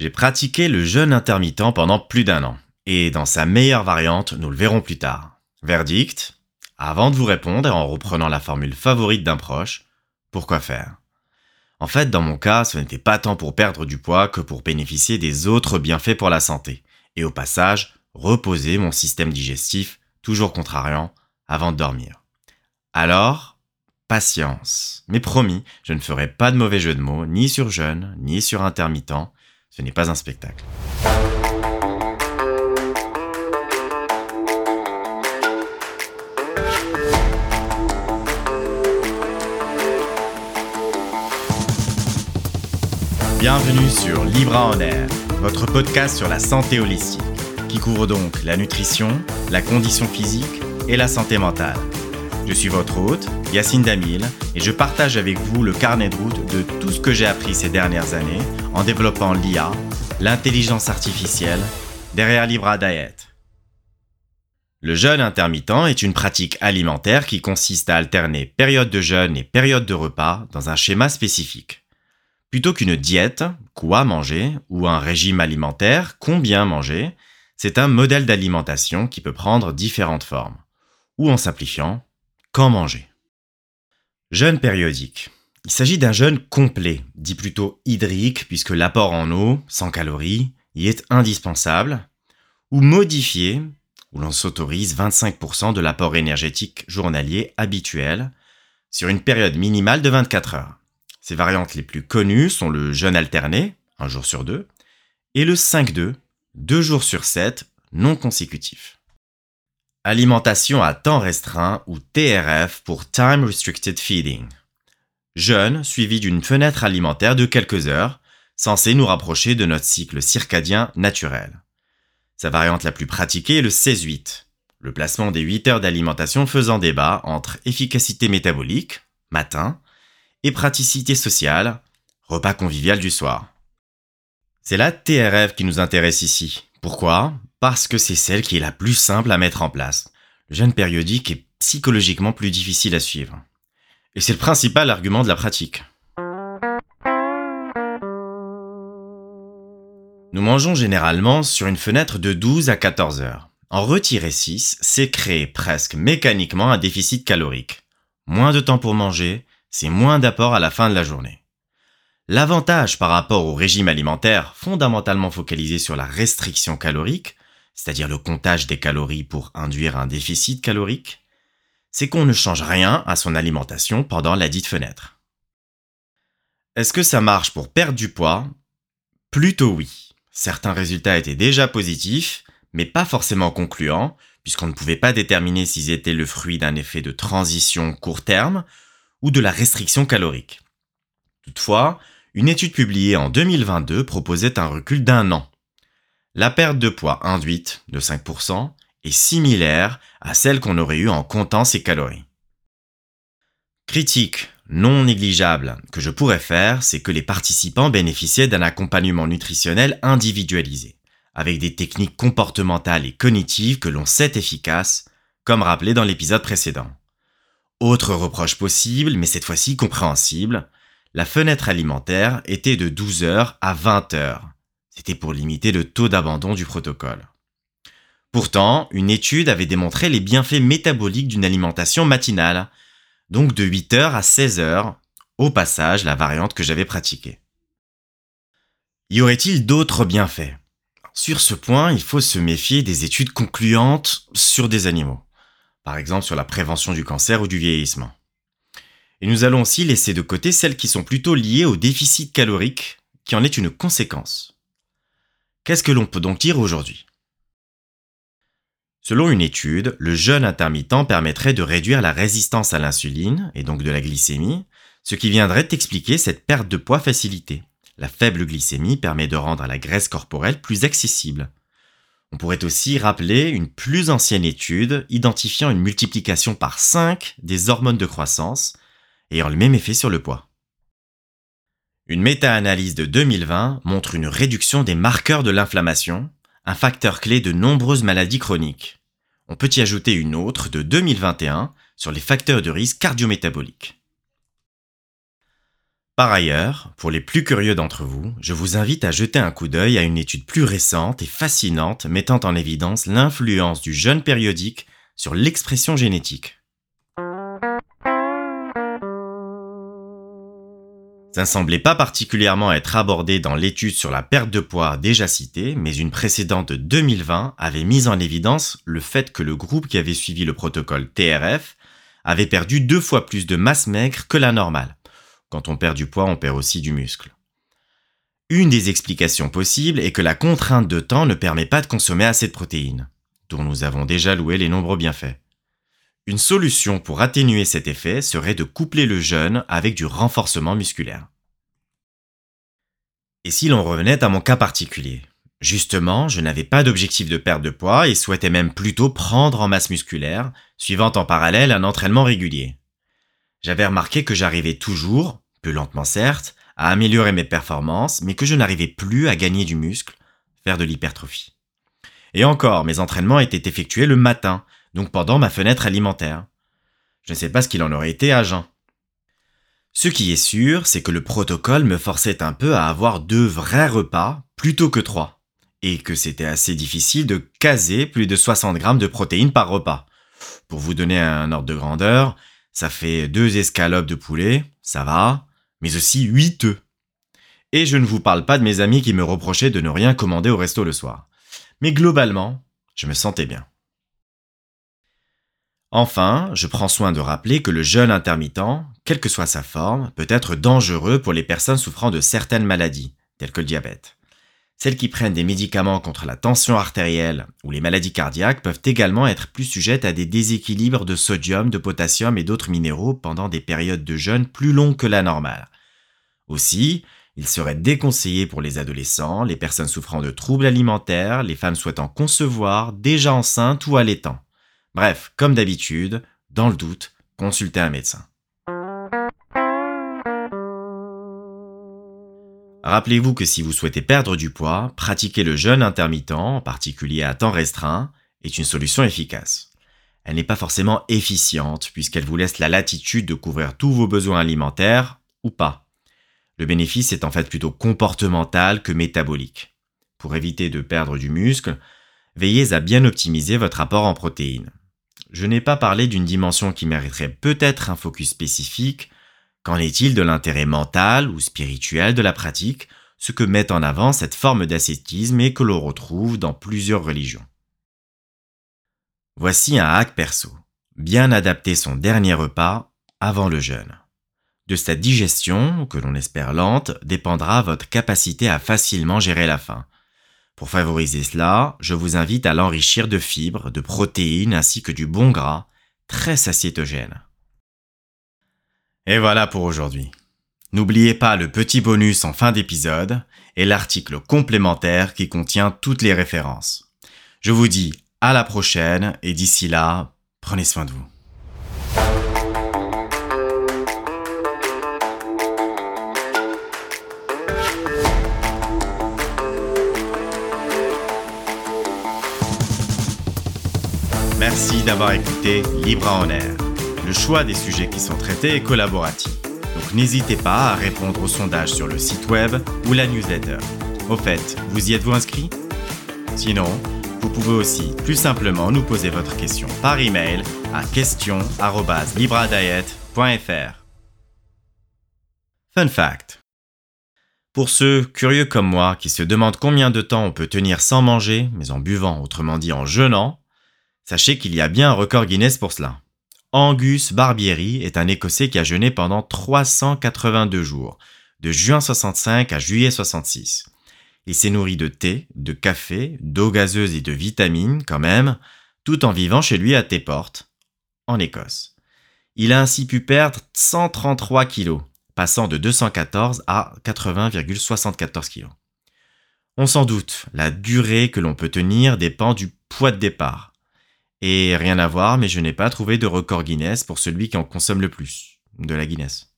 J'ai pratiqué le jeûne intermittent pendant plus d'un an, et dans sa meilleure variante, nous le verrons plus tard. Verdict Avant de vous répondre, en reprenant la formule favorite d'un proche, pourquoi faire? En fait, dans mon cas, ce n'était pas tant pour perdre du poids que pour bénéficier des autres bienfaits pour la santé, et au passage, reposer mon système digestif, toujours contrariant, avant de dormir. Alors, patience. Mais promis, je ne ferai pas de mauvais jeu de mots, ni sur jeûne, ni sur intermittent. Ce n'est pas un spectacle. Bienvenue sur Libra en Air, votre podcast sur la santé holistique, qui couvre donc la nutrition, la condition physique et la santé mentale. Je suis votre hôte, Yacine Damil, et je partage avec vous le carnet de route de tout ce que j'ai appris ces dernières années en développant l'IA, l'intelligence artificielle, derrière Libra Diet. Le jeûne intermittent est une pratique alimentaire qui consiste à alterner période de jeûne et période de repas dans un schéma spécifique. Plutôt qu'une diète, quoi manger, ou un régime alimentaire, combien manger, c'est un modèle d'alimentation qui peut prendre différentes formes. Ou en simplifiant, quand manger? Jeûne périodique. Il s'agit d'un jeûne complet, dit plutôt hydrique puisque l'apport en eau, sans calories, y est indispensable, ou modifié, où l'on s'autorise 25% de l'apport énergétique journalier habituel sur une période minimale de 24 heures. Ces variantes les plus connues sont le jeûne alterné, un jour sur deux, et le 5-2, deux jours sur sept, non consécutifs. Alimentation à temps restreint ou TRF pour Time Restricted Feeding. Jeûne suivi d'une fenêtre alimentaire de quelques heures, censée nous rapprocher de notre cycle circadien naturel. Sa variante la plus pratiquée est le 16-8, le placement des 8 heures d'alimentation faisant débat entre efficacité métabolique, matin, et praticité sociale, repas convivial du soir. C'est la TRF qui nous intéresse ici. Pourquoi? Parce que c'est celle qui est la plus simple à mettre en place. Le jeûne périodique est psychologiquement plus difficile à suivre. Et c'est le principal argument de la pratique. Nous mangeons généralement sur une fenêtre de 12 à 14 heures. En retirer 6, c'est créer presque mécaniquement un déficit calorique. Moins de temps pour manger, c'est moins d'apport à la fin de la journée. L'avantage par rapport au régime alimentaire fondamentalement focalisé sur la restriction calorique, c'est-à-dire le comptage des calories pour induire un déficit calorique, c'est qu'on ne change rien à son alimentation pendant la dite fenêtre. Est-ce que ça marche pour perdre du poids? Plutôt oui. Certains résultats étaient déjà positifs, mais pas forcément concluants, puisqu'on ne pouvait pas déterminer s'ils étaient le fruit d'un effet de transition court terme ou de la restriction calorique. Toutefois, une étude publiée en 2022 proposait un recul d'un an. La perte de poids induite, de 5%, est similaire à celle qu'on aurait eue en comptant ses calories. Critique non négligeable que je pourrais faire, c'est que les participants bénéficiaient d'un accompagnement nutritionnel individualisé, avec des techniques comportementales et cognitives que l'on sait efficaces, comme rappelé dans l'épisode précédent. Autre reproche possible, mais cette fois-ci compréhensible, la fenêtre alimentaire était de 12 heures à 20 heures. C'était pour limiter le taux d'abandon du protocole. Pourtant, une étude avait démontré les bienfaits métaboliques d'une alimentation matinale, donc de 8 heures à 16 heures, au passage la variante que j'avais pratiquée. Y aurait-il d'autres bienfaits? Sur ce point, il faut se méfier des études concluantes sur des animaux par exemple sur la prévention du cancer ou du vieillissement. Et nous allons aussi laisser de côté celles qui sont plutôt liées au déficit calorique, qui en est une conséquence. Qu'est-ce que l'on peut donc dire aujourd'hui? Selon une étude, le jeûne intermittent permettrait de réduire la résistance à l'insuline, et donc de la glycémie, ce qui viendrait expliquer cette perte de poids facilitée. La faible glycémie permet de rendre la graisse corporelle plus accessible, on pourrait aussi rappeler une plus ancienne étude identifiant une multiplication par 5 des hormones de croissance ayant le même effet sur le poids. Une méta-analyse de 2020 montre une réduction des marqueurs de l'inflammation, un facteur clé de nombreuses maladies chroniques. On peut y ajouter une autre de 2021 sur les facteurs de risque cardiométabolique. Par ailleurs, pour les plus curieux d'entre vous, je vous invite à jeter un coup d'œil à une étude plus récente et fascinante mettant en évidence l'influence du jeûne périodique sur l'expression génétique. Ça ne semblait pas particulièrement être abordé dans l'étude sur la perte de poids déjà citée, mais une précédente de 2020 avait mis en évidence le fait que le groupe qui avait suivi le protocole TRF avait perdu deux fois plus de masse maigre que la normale. Quand on perd du poids, on perd aussi du muscle. Une des explications possibles est que la contrainte de temps ne permet pas de consommer assez de protéines, dont nous avons déjà loué les nombreux bienfaits. Une solution pour atténuer cet effet serait de coupler le jeûne avec du renforcement musculaire. Et si l'on revenait à mon cas particulier? Justement, je n'avais pas d'objectif de perte de poids et souhaitais même plutôt prendre en masse musculaire, suivant en parallèle un entraînement régulier. J'avais remarqué que j'arrivais toujours, peu lentement certes, à améliorer mes performances, mais que je n'arrivais plus à gagner du muscle, faire de l'hypertrophie. Et encore, mes entraînements étaient effectués le matin, donc pendant ma fenêtre alimentaire. Je ne sais pas ce qu'il en aurait été à jeun. Ce qui est sûr, c'est que le protocole me forçait un peu à avoir deux vrais repas plutôt que trois, et que c'était assez difficile de caser plus de 60 grammes de protéines par repas. Pour vous donner un ordre de grandeur, ça fait deux escalopes de poulet, ça va, mais aussi huit œufs. Et je ne vous parle pas de mes amis qui me reprochaient de ne rien commander au resto le soir. Mais globalement, je me sentais bien. Enfin, je prends soin de rappeler que le jeûne intermittent, quelle que soit sa forme, peut être dangereux pour les personnes souffrant de certaines maladies, telles que le diabète. Celles qui prennent des médicaments contre la tension artérielle ou les maladies cardiaques peuvent également être plus sujettes à des déséquilibres de sodium, de potassium et d'autres minéraux pendant des périodes de jeûne plus longues que la normale. Aussi, il serait déconseillé pour les adolescents, les personnes souffrant de troubles alimentaires, les femmes souhaitant concevoir, déjà enceintes ou allaitant. Bref, comme d'habitude, dans le doute, consultez un médecin. Rappelez-vous que si vous souhaitez perdre du poids, pratiquer le jeûne intermittent, en particulier à temps restreint, est une solution efficace. Elle n'est pas forcément efficiente puisqu'elle vous laisse la latitude de couvrir tous vos besoins alimentaires ou pas. Le bénéfice est en fait plutôt comportemental que métabolique. Pour éviter de perdre du muscle, veillez à bien optimiser votre apport en protéines. Je n'ai pas parlé d'une dimension qui mériterait peut-être un focus spécifique. Qu'en est-il de l'intérêt mental ou spirituel de la pratique, ce que met en avant cette forme d'ascétisme et que l'on retrouve dans plusieurs religions? Voici un hack perso. Bien adapter son dernier repas avant le jeûne. De sa digestion, que l'on espère lente, dépendra votre capacité à facilement gérer la faim. Pour favoriser cela, je vous invite à l'enrichir de fibres, de protéines ainsi que du bon gras, très satiétogène. Et voilà pour aujourd'hui. N'oubliez pas le petit bonus en fin d'épisode et l'article complémentaire qui contient toutes les références. Je vous dis à la prochaine et d'ici là, prenez soin de vous. Merci d'avoir écouté Libra en Air. Le choix des sujets qui sont traités est collaboratif. Donc n'hésitez pas à répondre au sondage sur le site web ou la newsletter. Au fait, vous y êtes-vous inscrit? Sinon, vous pouvez aussi plus simplement nous poser votre question par email à question@libradiet.fr. Fun fact. Pour ceux curieux comme moi qui se demandent combien de temps on peut tenir sans manger, mais en buvant, autrement dit en jeûnant, Sachez qu'il y a bien un record Guinness pour cela. Angus Barbieri est un Écossais qui a jeûné pendant 382 jours, de juin 65 à juillet 66. Il s'est nourri de thé, de café, d'eau gazeuse et de vitamines quand même, tout en vivant chez lui à Téport, en Écosse. Il a ainsi pu perdre 133 kilos, passant de 214 à 80,74 kilos. On s'en doute, la durée que l'on peut tenir dépend du poids de départ. Et rien à voir, mais je n'ai pas trouvé de record Guinness pour celui qui en consomme le plus, de la Guinness.